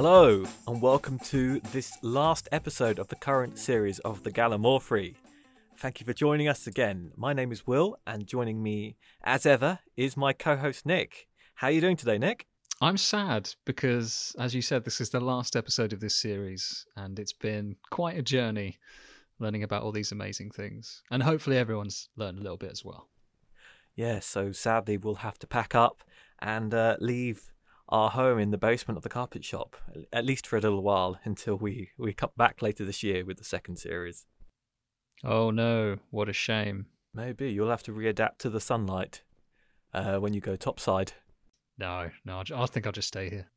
Hello, and welcome to this last episode of the current series of the Gallimaufry. Thank you for joining us again. My name is Will, and joining me, as ever, is my co-host Nick. How are you doing today, Nick? I'm sad because, as you said, this is the last episode of this series, and it's been quite a journey learning about all these amazing things. And hopefully, everyone's learned a little bit as well. Yeah, so sadly, we'll have to pack up and uh, leave our home in the basement of the carpet shop, at least for a little while, until we, we come back later this year with the second series. Oh no, what a shame. Maybe you'll have to readapt to the sunlight uh, when you go topside. No, no, I think I'll just stay here.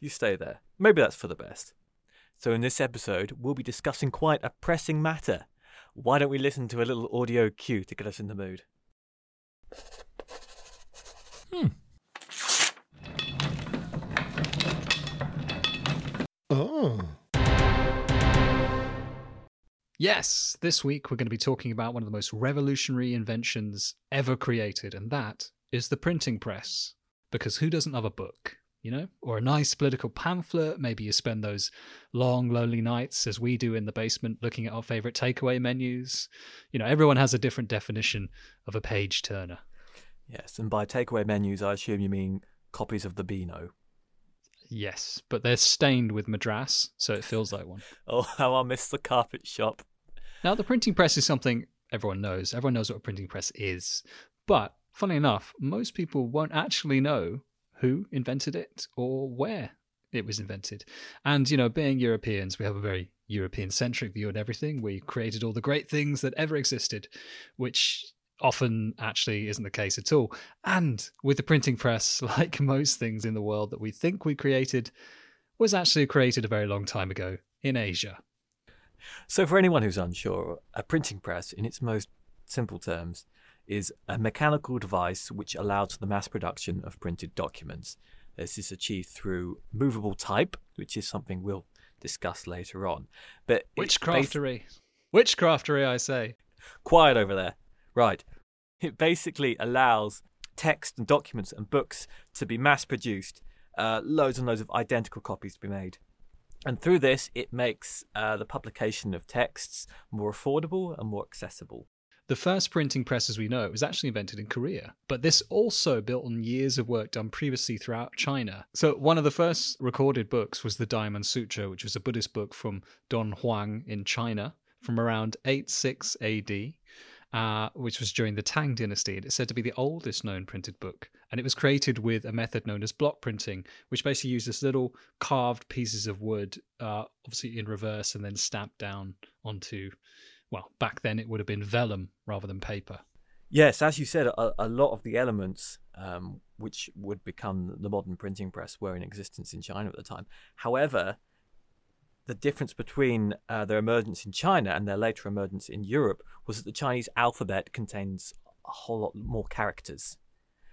You stay there. Maybe that's for the best. So, in this episode, we'll be discussing quite a pressing matter. Why don't we listen to a little audio cue to get us in the mood? Hmm. Yes, this week we're going to be talking about one of the most revolutionary inventions ever created, and that is the printing press. Because who doesn't love a book? You know, or a nice political pamphlet. Maybe you spend those long, lonely nights, as we do in the basement, looking at our favorite takeaway menus. You know, everyone has a different definition of a page turner. Yes, and by takeaway menus, I assume you mean copies of the Beano. Yes, but they're stained with madras, so it feels like one. oh, how I miss the carpet shop. Now, the printing press is something everyone knows. Everyone knows what a printing press is. But, funny enough, most people won't actually know who invented it or where it was invented. And, you know, being Europeans, we have a very European centric view on everything. We created all the great things that ever existed, which often actually isn't the case at all. And with the printing press, like most things in the world that we think we created, was actually created a very long time ago in Asia. So, for anyone who's unsure, a printing press, in its most simple terms, is a mechanical device which allows the mass production of printed documents. This is achieved through movable type, which is something we'll discuss later on. But witchcraftery, witchcraftery, I say. Quiet over there. Right. It basically allows text and documents and books to be mass produced, uh, loads and loads of identical copies to be made. And through this, it makes uh, the publication of texts more affordable and more accessible. The first printing press as we know was actually invented in Korea, but this also built on years of work done previously throughout China. So, one of the first recorded books was the Diamond Sutra, which was a Buddhist book from Dunhuang in China from around 86 AD uh, which was during the Tang Dynasty. And it's said to be the oldest known printed book. And it was created with a method known as block printing, which basically uses little carved pieces of wood, uh, obviously in reverse, and then stamped down onto, well, back then it would have been vellum rather than paper. Yes, as you said, a, a lot of the elements um, which would become the modern printing press were in existence in China at the time. However, the difference between uh, their emergence in China and their later emergence in Europe was that the Chinese alphabet contains a whole lot more characters.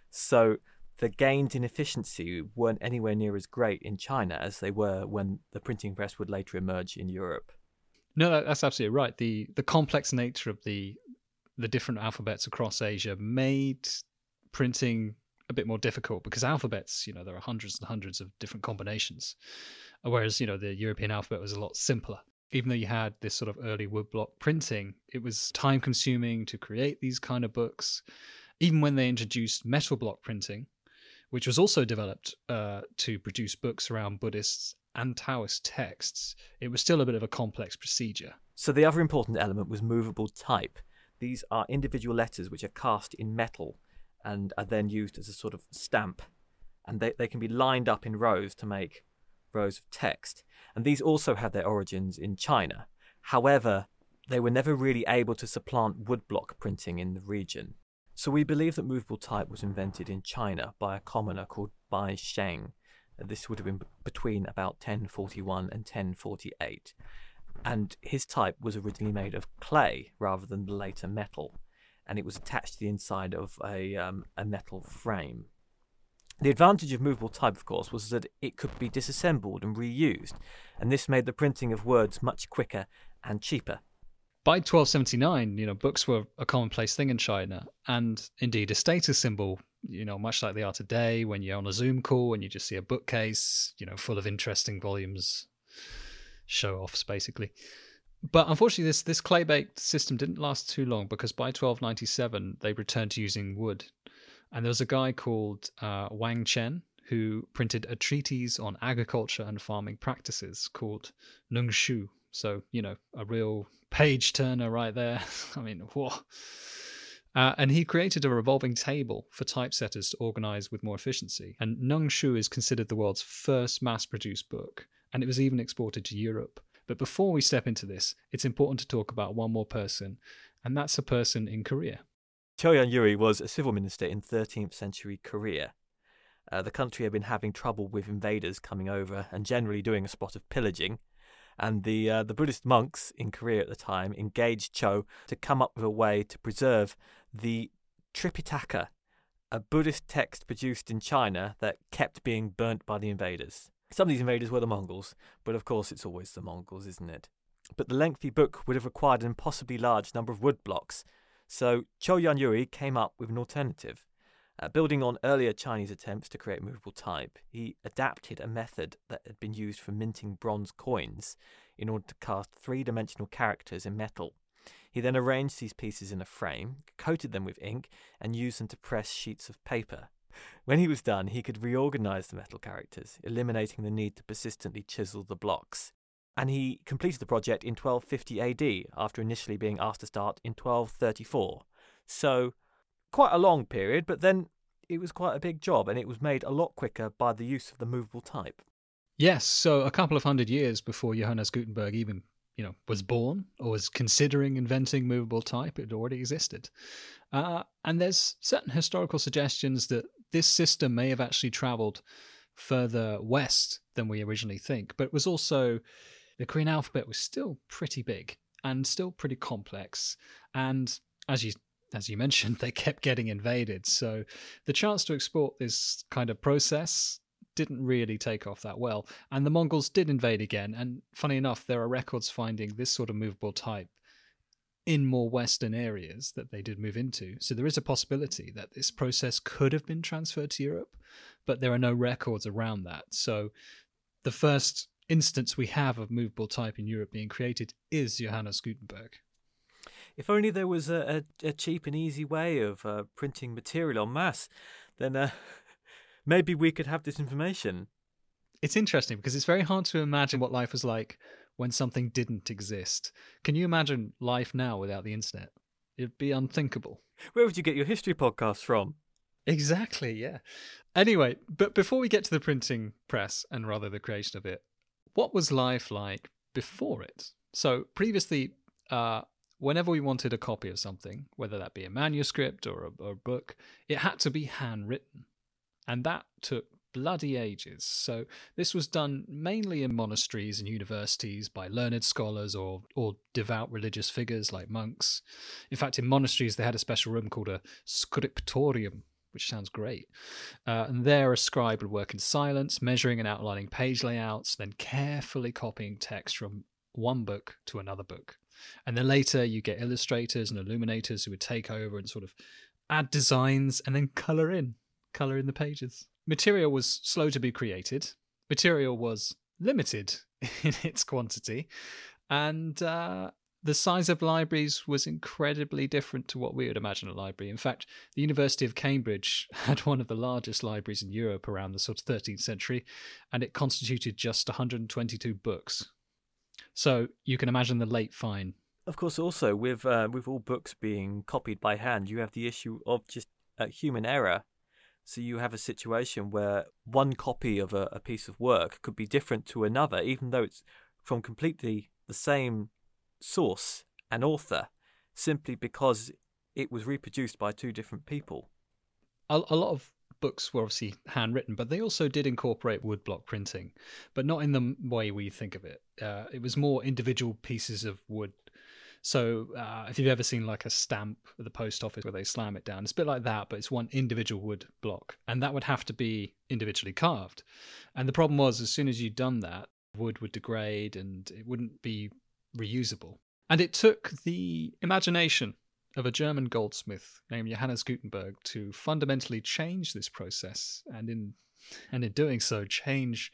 So the gains in efficiency weren't anywhere near as great in China as they were when the printing press would later emerge in Europe. No, that's absolutely right. The the complex nature of the the different alphabets across Asia made printing a bit more difficult because alphabets, you know, there are hundreds and hundreds of different combinations. Whereas, you know, the European alphabet was a lot simpler. Even though you had this sort of early woodblock printing, it was time consuming to create these kind of books. Even when they introduced metal block printing, which was also developed uh, to produce books around Buddhist and Taoist texts, it was still a bit of a complex procedure. So the other important element was movable type. These are individual letters which are cast in metal and are then used as a sort of stamp. And they, they can be lined up in rows to make rows of text, and these also had their origins in China. However, they were never really able to supplant woodblock printing in the region. So we believe that movable type was invented in China by a commoner called Bai Sheng. This would have been between about 1041 and 1048. And his type was originally made of clay rather than the later metal, and it was attached to the inside of a, um, a metal frame. The advantage of movable type, of course, was that it could be disassembled and reused, and this made the printing of words much quicker and cheaper. By 1279, you know, books were a commonplace thing in China, and indeed a status symbol you know, much like they are today when you're on a Zoom call and you just see a bookcase, you know, full of interesting volumes, show offs basically. But unfortunately, this this clay baked system didn't last too long because by 1297 they returned to using wood, and there was a guy called uh, Wang Chen who printed a treatise on agriculture and farming practices called Nung Shu. So you know, a real page turner right there. I mean, whoa. Uh, and he created a revolving table for typesetters to organize with more efficiency. And Nung Shu is considered the world's first mass produced book, and it was even exported to Europe. But before we step into this, it's important to talk about one more person, and that's a person in Korea. Choyan Yuri was a civil minister in 13th century Korea. Uh, the country had been having trouble with invaders coming over and generally doing a spot of pillaging. And the uh, the Buddhist monks in Korea at the time engaged Cho to come up with a way to preserve the Tripitaka, a Buddhist text produced in China that kept being burnt by the invaders. Some of these invaders were the Mongols, but of course it's always the Mongols, isn't it? But the lengthy book would have required an impossibly large number of wood blocks, so Cho Yan Yuri came up with an alternative. Uh, building on earlier Chinese attempts to create movable type, he adapted a method that had been used for minting bronze coins in order to cast three dimensional characters in metal. He then arranged these pieces in a frame, coated them with ink, and used them to press sheets of paper. When he was done, he could reorganize the metal characters, eliminating the need to persistently chisel the blocks. And he completed the project in 1250 AD, after initially being asked to start in 1234. So, quite a long period, but then it was quite a big job, and it was made a lot quicker by the use of the movable type. Yes, so a couple of hundred years before Johannes Gutenberg even you know was born or was considering inventing movable type it already existed uh, and there's certain historical suggestions that this system may have actually traveled further west than we originally think, but was also the Korean alphabet was still pretty big and still pretty complex. And as you as you mentioned, they kept getting invaded. So the chance to export this kind of process didn't really take off that well. And the Mongols did invade again. And funny enough, there are records finding this sort of movable type in more Western areas that they did move into. So there is a possibility that this process could have been transferred to Europe, but there are no records around that. So the first instance we have of movable type in Europe being created is Johannes Gutenberg. If only there was a, a, a cheap and easy way of uh, printing material en masse, then uh, maybe we could have this information. It's interesting because it's very hard to imagine what life was like when something didn't exist. Can you imagine life now without the internet? It'd be unthinkable. Where would you get your history podcasts from? Exactly, yeah. Anyway, but before we get to the printing press and rather the creation of it, what was life like before it? So previously, uh, whenever we wanted a copy of something, whether that be a manuscript or a, or a book, it had to be handwritten. And that took bloody ages. So this was done mainly in monasteries and universities by learned scholars or or devout religious figures like monks. In fact, in monasteries they had a special room called a scriptorium, which sounds great. Uh, and there a scribe would work in silence, measuring and outlining page layouts, then carefully copying text from one book to another book. And then later you get illustrators and illuminators who would take over and sort of add designs and then color in, color in the pages. Material was slow to be created. Material was limited in its quantity, and uh, the size of libraries was incredibly different to what we would imagine a library. In fact, the University of Cambridge had one of the largest libraries in Europe around the sort of 13th century, and it constituted just 122 books. So you can imagine the late fine. Of course, also with uh, with all books being copied by hand, you have the issue of just uh, human error so you have a situation where one copy of a, a, piece of work could be different to another, even though it's from completely the same source and author, simply because it was reproduced by two different people. A, a lot of books were obviously handwritten, but they also did incorporate woodblock printing, but not in the way we think of it. Uh, it was more individual pieces of wood so uh, if you've ever seen like a stamp at the post office where they slam it down, it's a bit like that, but it's one individual wood block, and that would have to be individually carved. And the problem was, as soon as you'd done that, wood would degrade and it wouldn't be reusable. And it took the imagination of a German goldsmith named Johannes Gutenberg to fundamentally change this process and in and in doing so change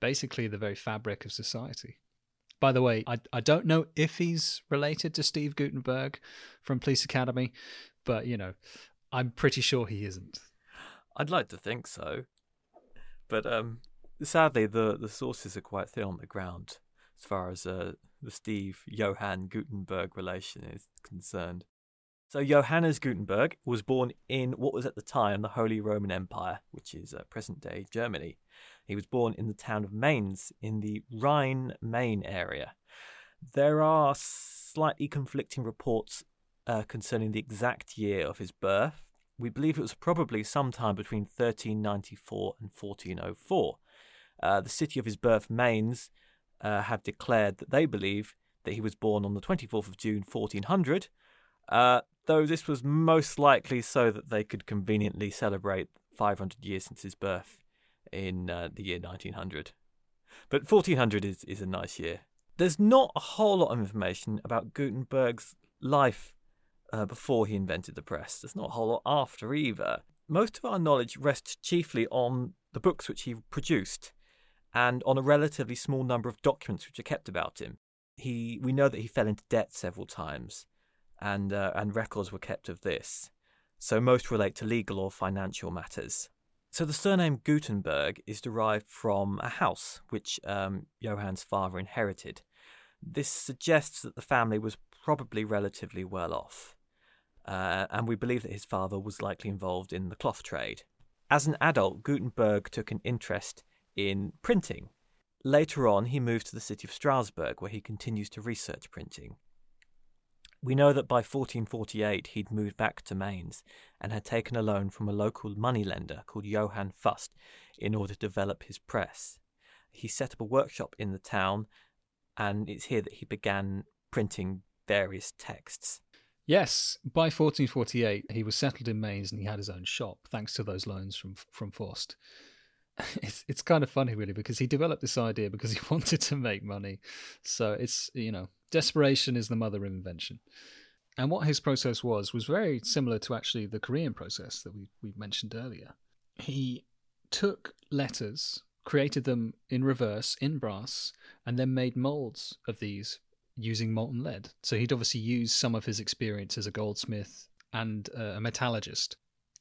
basically the very fabric of society. By the way, I I don't know if he's related to Steve Guttenberg from Police Academy, but you know, I'm pretty sure he isn't. I'd like to think so, but um, sadly, the the sources are quite thin on the ground as far as uh, the Steve Johann Gutenberg relation is concerned. So Johannes Gutenberg was born in what was at the time the Holy Roman Empire, which is uh, present day Germany. He was born in the town of Mainz in the Rhine Main area. There are slightly conflicting reports uh, concerning the exact year of his birth. We believe it was probably sometime between 1394 and 1404. Uh, the city of his birth, Mainz, uh, have declared that they believe that he was born on the 24th of June 1400, uh, though this was most likely so that they could conveniently celebrate 500 years since his birth in uh, the year 1900. But 1400 is, is a nice year. There's not a whole lot of information about Gutenberg's life uh, before he invented the press. There's not a whole lot after either. Most of our knowledge rests chiefly on the books which he produced and on a relatively small number of documents which are kept about him. He, we know that he fell into debt several times, and uh, and records were kept of this. So most relate to legal or financial matters. So the surname Gutenberg is derived from a house which um, Johann's father inherited. This suggests that the family was probably relatively well off, uh, and we believe that his father was likely involved in the cloth trade. As an adult, Gutenberg took an interest in printing. Later on, he moved to the city of Strasbourg, where he continues to research printing. We know that by 1448 he'd moved back to Mainz and had taken a loan from a local moneylender called Johann Fust in order to develop his press. He set up a workshop in the town, and it's here that he began printing various texts. Yes, by 1448 he was settled in Mainz and he had his own shop, thanks to those loans from from Fust. it's it's kind of funny really because he developed this idea because he wanted to make money. So it's you know desperation is the mother of invention. And what his process was was very similar to actually the Korean process that we we mentioned earlier. He took letters, created them in reverse in brass, and then made molds of these using molten lead. So he'd obviously used some of his experience as a goldsmith and uh, a metallurgist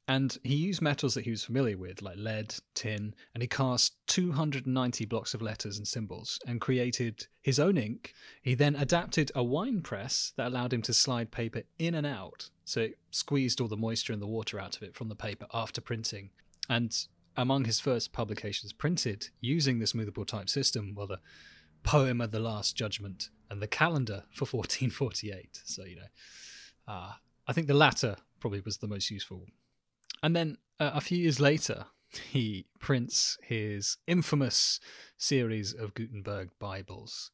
and he used metals that he was familiar with, like lead, tin, and he cast 290 blocks of letters and symbols and created his own ink. He then adapted a wine press that allowed him to slide paper in and out. So it squeezed all the moisture and the water out of it from the paper after printing. And among his first publications printed using this movable type system were the Poem of the Last Judgment and the Calendar for 1448. So, you know, uh, I think the latter probably was the most useful and then uh, a few years later, he prints his infamous series of Gutenberg Bibles,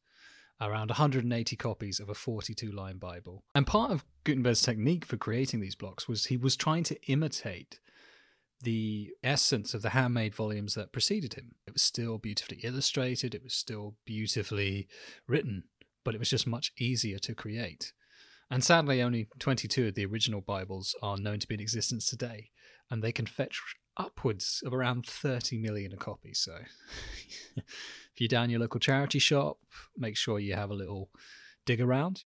around 180 copies of a 42 line Bible. And part of Gutenberg's technique for creating these blocks was he was trying to imitate the essence of the handmade volumes that preceded him. It was still beautifully illustrated, it was still beautifully written, but it was just much easier to create. And sadly, only 22 of the original Bibles are known to be in existence today and they can fetch upwards of around 30 million a copy. So if you're down your local charity shop, make sure you have a little dig around.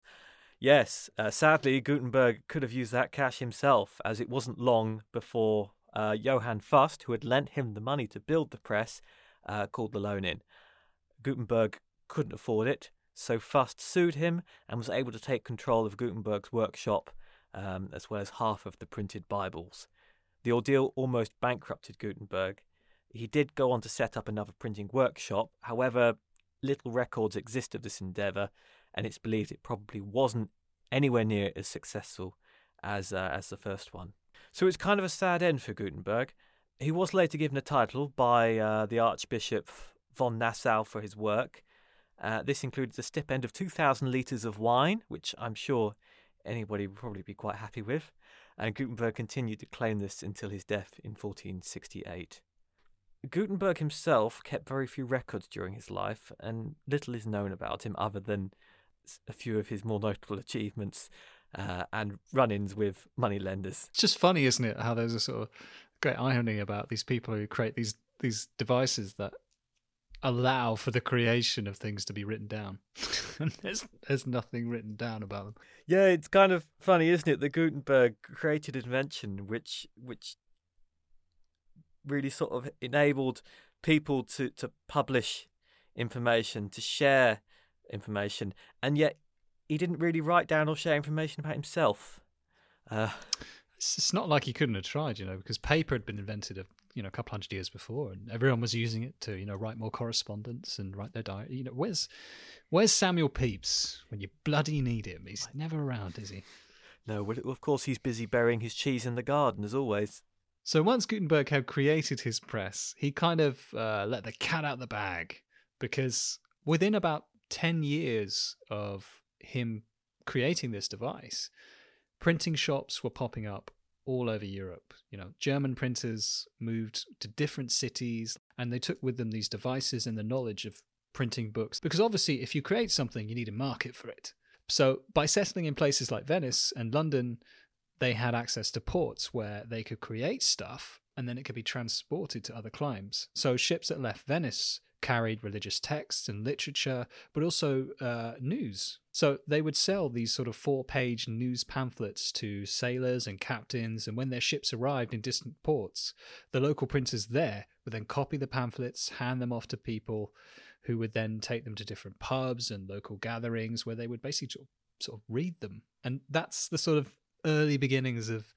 Yes, uh, sadly, Gutenberg could have used that cash himself, as it wasn't long before uh, Johann Fust, who had lent him the money to build the press, uh, called the loan in. Gutenberg couldn't afford it, so Fust sued him and was able to take control of Gutenberg's workshop, um, as well as half of the printed Bibles. The ordeal almost bankrupted Gutenberg. He did go on to set up another printing workshop, however, little records exist of this endeavour, and it's believed it probably wasn't anywhere near as successful as, uh, as the first one. So it's kind of a sad end for Gutenberg. He was later given a title by uh, the Archbishop von Nassau for his work. Uh, this included a stipend of 2,000 litres of wine, which I'm sure anybody would probably be quite happy with and Gutenberg continued to claim this until his death in 1468. Gutenberg himself kept very few records during his life, and little is known about him other than a few of his more notable achievements. uh, and run-ins with moneylenders. It's just funny, isn't it? How there's a sort of great irony about these people who create these these devices that allow for the creation of things to be written down. and there's there's nothing written down about them. Yeah, it's kind of funny, isn't it? That Gutenberg created an invention which which really sort of enabled people to, to publish information, to share information, and yet he didn't really write down or share information about himself. Uh, It's, it's not like he couldn't have tried, you know, because paper had been invented a you know a couple hundred years before, and everyone was using it to you know write more correspondence and write their diary. You know, where's where's Samuel Pepys when you bloody need him? He's never around, is he? no, well, of course he's busy burying his cheese in the garden as always. So once Gutenberg had created his press, he kind of uh, let the cat out of the bag because within about 10 years of him creating this device, printing shops were popping up all over Europe. You know, German printers moved to different cities and they took with them these devices and the knowledge of printing books because obviously if you create something you need a market for it. So by settling in places like Venice and London, they had access to ports where they could create stuff and then it could be transported to other climes. So ships that left Venice carried religious texts and literature, but also uh, news. So they would sell these sort of four page news pamphlets to sailors and captains, and when their ships arrived in distant ports, the local printers there would then copy the pamphlets, hand them off to people who would then take them to different pubs and local gatherings where they would basically sort of- read them. And that's the sort of early beginnings of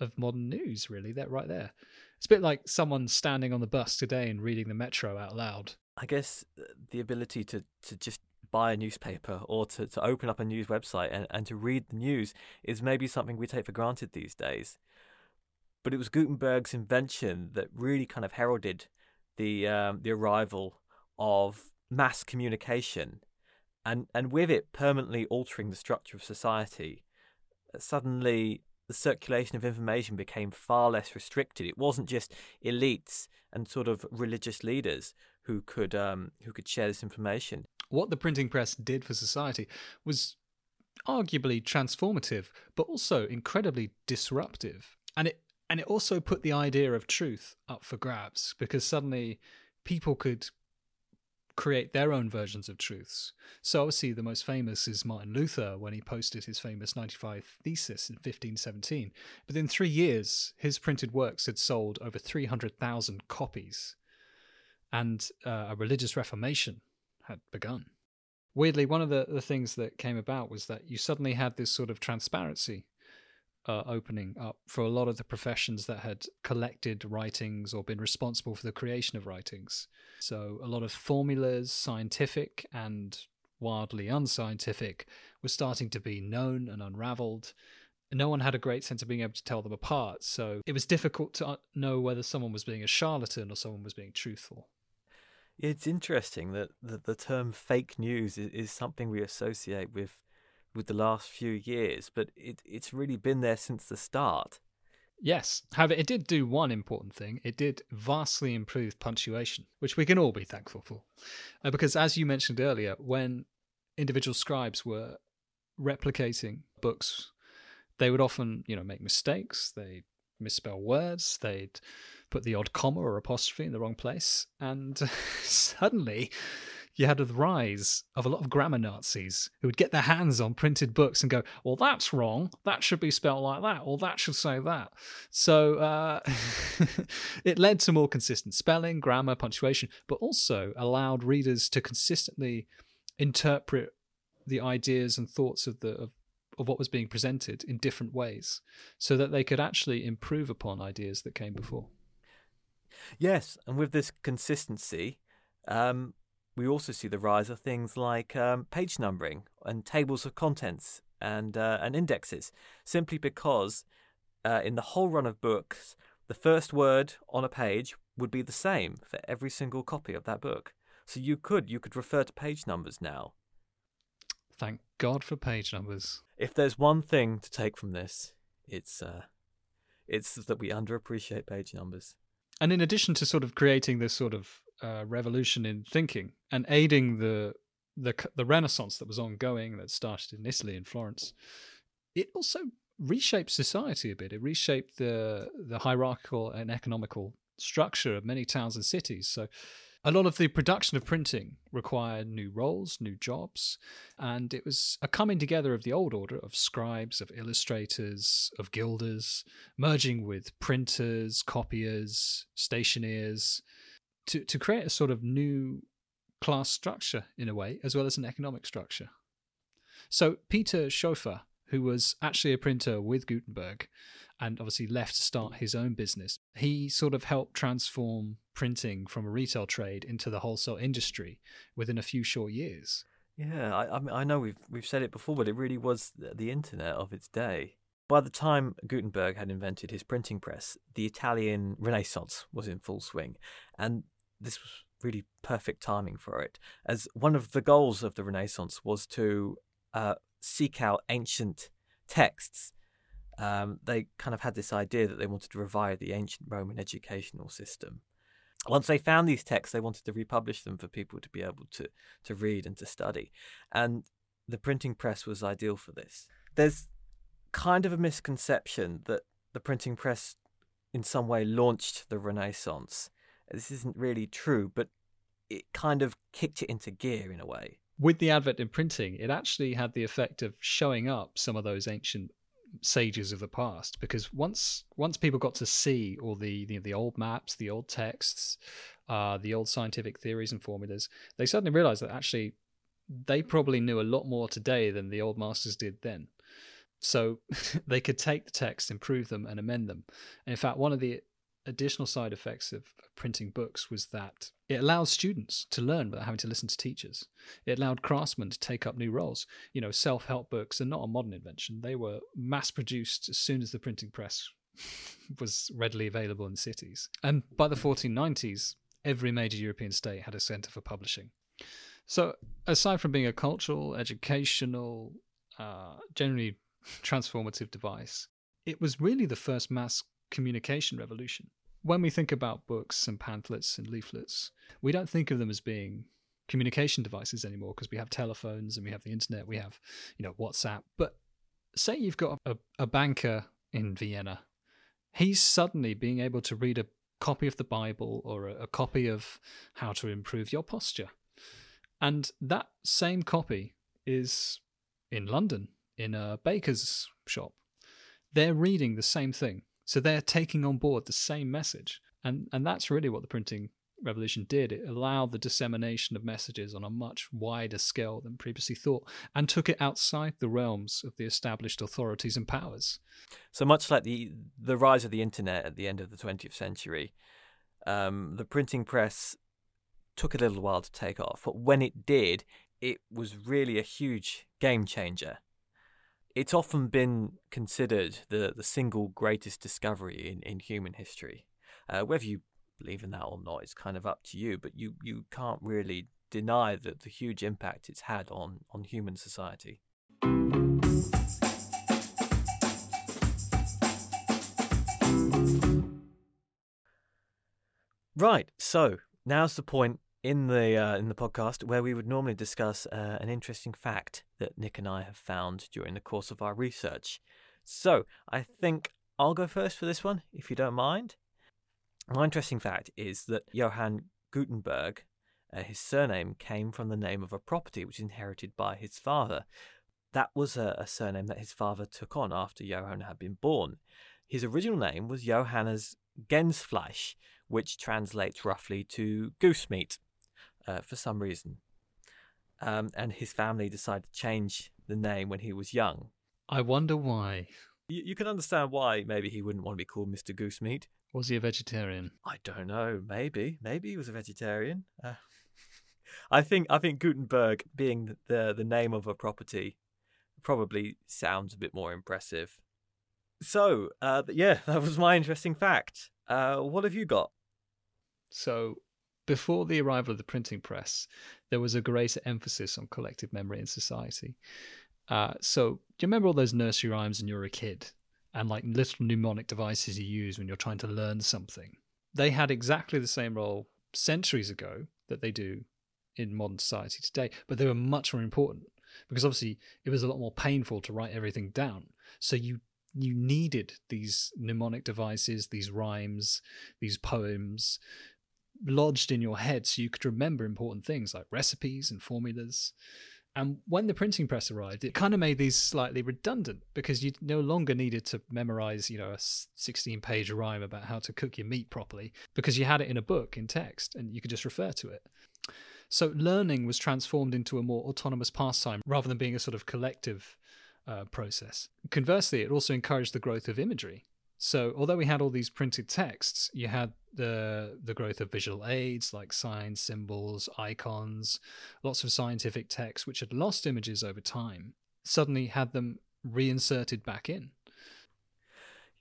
of modern news, really. That right there. It's a bit like someone standing on the bus today and reading the Metro out loud. I guess uh, the ability to, to just buy a newspaper or to, to open up a news website and, and to read the news is maybe something we take for granted these days. But it was Gutenberg's invention that really kind of heralded the um, the arrival of mass communication, and and with it permanently altering the structure of society. Suddenly, the circulation of information became far less restricted. It wasn't just elites and sort of religious leaders who could um, who could share this information. What the printing press did for society was arguably transformative, but also incredibly disruptive. And it and it also put the idea of truth up for grabs because suddenly people could create their own versions of truths. So obviously the most famous is Martin Luther when he posted his famous 95 thesis in 1517. But in 3 years his printed works had sold over 300,000 copies and uh, a religious reformation had begun. Weirdly, one of the, the things that came about was that you suddenly had this sort of transparency uh, opening up for a lot of the professions that had collected writings or been responsible for the creation of writings. So, a lot of formulas, scientific and wildly unscientific, were starting to be known and unraveled. No one had a great sense of being able to tell them apart, so it was difficult to uh, know whether someone was being a charlatan or someone was being truthful. It's interesting that the, the term fake news is, is something we associate with with the last few years, but it, it's really been there since the start. Yes. However, it did do one important thing. It did vastly improve punctuation, which we can all be thankful for. Uh, because, as you mentioned earlier, when individual scribes were replicating books, they would often, you know, make mistakes. They'd misspell words. They'd put the odd comma or apostrophe in the wrong place. And suddenly, you had the rise of a lot of grammar Nazis who would get their hands on printed books and go, well, that's wrong. That should be spelled like that, or that should say that. So uh, it led to more consistent spelling, grammar, punctuation, but also allowed readers to consistently interpret the ideas and thoughts of the of, of what was being presented in different ways so that they could actually improve upon ideas that came before. Yes, and with this consistency, um, we also see the rise of things like um, page numbering and tables of contents and uh, and indexes, simply because uh, in the whole run of books, the first word on a page would be the same for every single copy of that book. So you could you could refer to page numbers now. Thank God for page numbers. If there's one thing to take from this, it's uh, it's that we underappreciate page numbers. And in addition to sort of creating this sort of uh, revolution in thinking and aiding the the the Renaissance that was ongoing that started in Italy in Florence, it also reshaped society a bit. It reshaped the the hierarchical and economical structure of many towns and cities. So a lot of the production of printing required new roles, new jobs, and it was a coming together of the old order of scribes, of illustrators, of gilders, merging with printers, copiers, stationers, to, to create a sort of new class structure in a way, as well as an economic structure. So Peter Schoeffer, who was actually a printer with Gutenberg, and obviously left to start his own business. He sort of helped transform printing from a retail trade into the wholesale industry within a few short years. Yeah, I, I, mean, I know we've we've said it before, but it really was the internet of its day. By the time Gutenberg had invented his printing press, the Italian Renaissance was in full swing, and this was really perfect timing for it, as one of the goals of the Renaissance was to uh, seek out ancient texts um, they kind of had this idea that they wanted to revive the ancient Roman educational system. Once they found these texts, they wanted to republish them for people to be able to, to read and to study. And the printing press was ideal for this. There's kind of a misconception that the printing press in some way launched the Renaissance. This isn't really true, but it kind of kicked it into gear in a way. With the advent in printing, it actually had the effect of showing up some of those ancient sages of the past because once once people got to see all the the, the old maps, the old texts, uh, the old scientific theories and formulas, they suddenly realized that actually they probably knew a lot more today than the old masters did then. So they could take the text, improve them, and amend them. And in fact, one of the additional side effects of printing books was that it allowed students to learn without having to listen to teachers. It allowed craftsmen to take up new roles. You know, self help books are not a modern invention, they were mass produced as soon as the printing press was readily available in cities. And by the 1490s, every major European state had a centre for publishing. So, aside from being a cultural, educational, uh, generally transformative device, it was really the first mass communication revolution. When we think about books and pamphlets and leaflets, we don't think of them as being communication devices anymore because we have telephones and we have the internet, we have, you know, WhatsApp. But say you've got a, a banker in Vienna, he's suddenly being able to read a copy of the Bible or a, a copy of How to Improve Your Posture. And that same copy is in London in a baker's shop. They're reading the same thing. So they're taking on board the same message. And, and that's really what the printing revolution did. It allowed the dissemination of messages on a much wider scale than previously thought and took it outside the realms of the established authorities and powers. So much like the the rise of the internet at the end of the 20th century, um, the printing press took a little while to take off, but when it did, it was really a huge game changer it's often been considered the, the single greatest discovery in, in human history. Uh, whether you believe in that or not, it's kind of up to you, but you, you can't really deny that the huge impact it's had on, on human society. Right, so now's the point in the uh, in the podcast where we would normally discuss uh, an interesting fact that Nick and I have found during the course of our research. So I think I'll go first for this one, if you don't mind. My interesting fact is that Johann Gutenberg, uh, his surname came from the name of a property which was inherited by his father. That was a, a surname that his father took on after Johann had been born. His original name was Johannes Gensfleisch, which translates roughly to goose meat uh, for some reason. Um, and his family decided to change the name when he was young. I wonder why. You, you can understand why maybe he wouldn't want to be called Mr. Goosemeat. Was he a vegetarian? I don't know. Maybe. Maybe he was a vegetarian. Uh, I think I think Gutenberg being the the name of a property probably sounds a bit more impressive. So, uh, yeah, that was my interesting fact. Uh, what have you got? So, before the arrival of the printing press, there was a greater emphasis on collective memory in society. Uh, so, do you remember all those nursery rhymes when you were a kid? And like little mnemonic devices you use when you're trying to learn something? They had exactly the same role centuries ago that they do in modern society today, but they were much more important because obviously it was a lot more painful to write everything down. So you you needed these mnemonic devices, these rhymes, these poems lodged in your head so you could remember important things like recipes and formulas. And when the printing press arrived, it kind of made these slightly redundant because you no longer needed to memorize, you know, a 16 page rhyme about how to cook your meat properly because you had it in a book in text and you could just refer to it. So learning was transformed into a more autonomous pastime rather than being a sort of collective uh, process. Conversely, it also encouraged the growth of imagery. So, although we had all these printed texts, you had the the growth of visual aids like signs, symbols, icons, lots of scientific texts which had lost images over time. Suddenly, had them reinserted back in.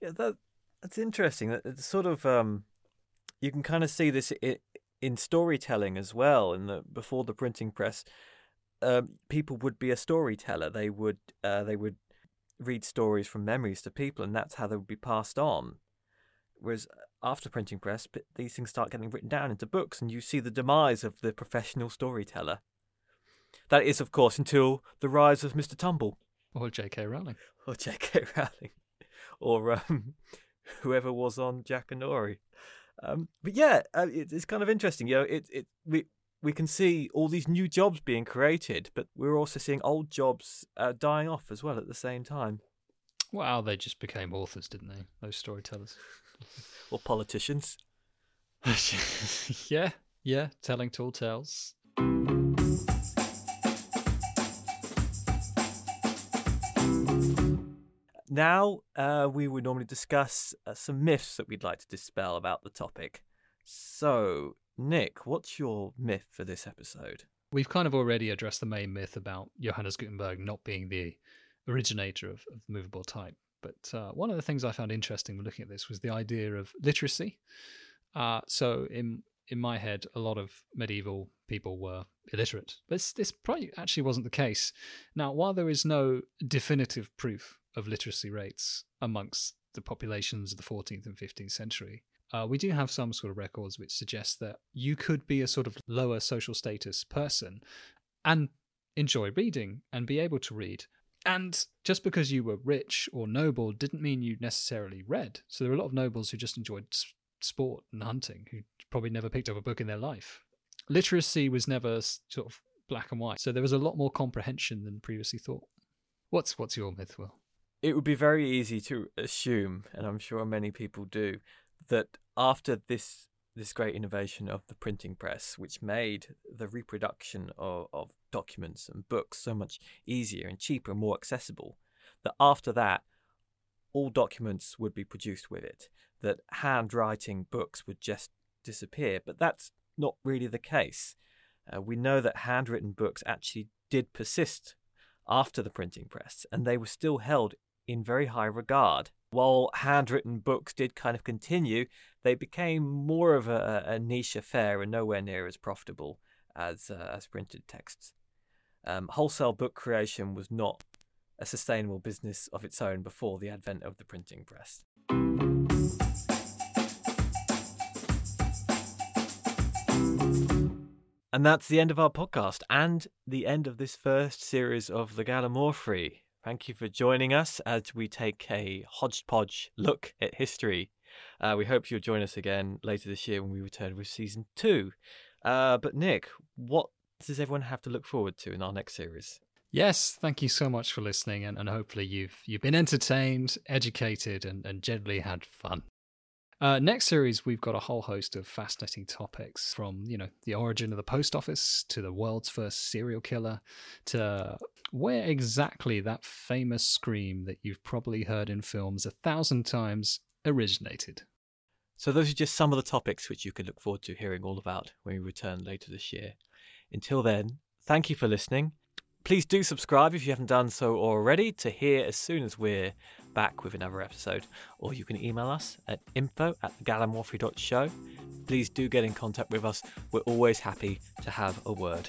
Yeah, that that's interesting. That It's sort of um, you can kind of see this in, in storytelling as well. In the before the printing press, um, people would be a storyteller. They would uh, they would read stories from memories to people, and that's how they would be passed on. Whereas after printing press, these things start getting written down into books, and you see the demise of the professional storyteller. That is, of course, until the rise of Mr. Tumble. Or J.K. Rowling. Or J.K. Rowling. Or um, whoever was on Jackanory. Um, but yeah, uh, it, it's kind of interesting. You know, it, it we we can see all these new jobs being created, but we're also seeing old jobs uh, dying off as well at the same time. Well, they just became authors, didn't they? Those storytellers. or politicians. yeah, yeah, telling tall tales. Now, uh, we would normally discuss uh, some myths that we'd like to dispel about the topic. So, Nick, what's your myth for this episode? We've kind of already addressed the main myth about Johannes Gutenberg not being the originator of, of movable type. But uh, one of the things I found interesting when looking at this was the idea of literacy. Uh, so, in in my head, a lot of medieval people were illiterate. But this, this probably actually wasn't the case. Now, while there is no definitive proof of literacy rates amongst the populations of the 14th and 15th century, uh, we do have some sort of records which suggest that you could be a sort of lower social status person and enjoy reading and be able to read. And just because you were rich or noble didn't mean you necessarily read. So there are a lot of nobles who just enjoyed sport and hunting who probably never picked up a book in their life. Literacy was never sort of black and white. So there was a lot more comprehension than previously thought. What's what's your myth, Will? It would be very easy to assume, and I'm sure many people do, that after this this great innovation of the printing press, which made the reproduction of, of documents and books so much easier and cheaper and more accessible, that after that, all documents would be produced with it, that handwriting books would just disappear. But that's not really the case. Uh, we know that handwritten books actually did persist after the printing press, and they were still held in very high regard. While handwritten books did kind of continue, they became more of a, a niche affair and nowhere near as profitable as uh, as printed texts. Um, wholesale book creation was not a sustainable business of its own before the advent of the printing press. And that's the end of our podcast and the end of this first series of the Gallimaufry. Thank you for joining us as we take a hodgepodge look at history. Uh, we hope you'll join us again later this year when we return with season two. Uh, but, Nick, what does everyone have to look forward to in our next series? Yes, thank you so much for listening, and, and hopefully you've you've been entertained, educated, and, and generally had fun. Uh, next series, we've got a whole host of fascinating topics from, you know, the origin of the post office to the world's first serial killer to where exactly that famous scream that you've probably heard in films a thousand times originated. So, those are just some of the topics which you can look forward to hearing all about when we return later this year. Until then, thank you for listening. Please do subscribe if you haven't done so already to hear as soon as we're back with another episode. Or you can email us at info at gallimaufry.show. Please do get in contact with us. We're always happy to have a word.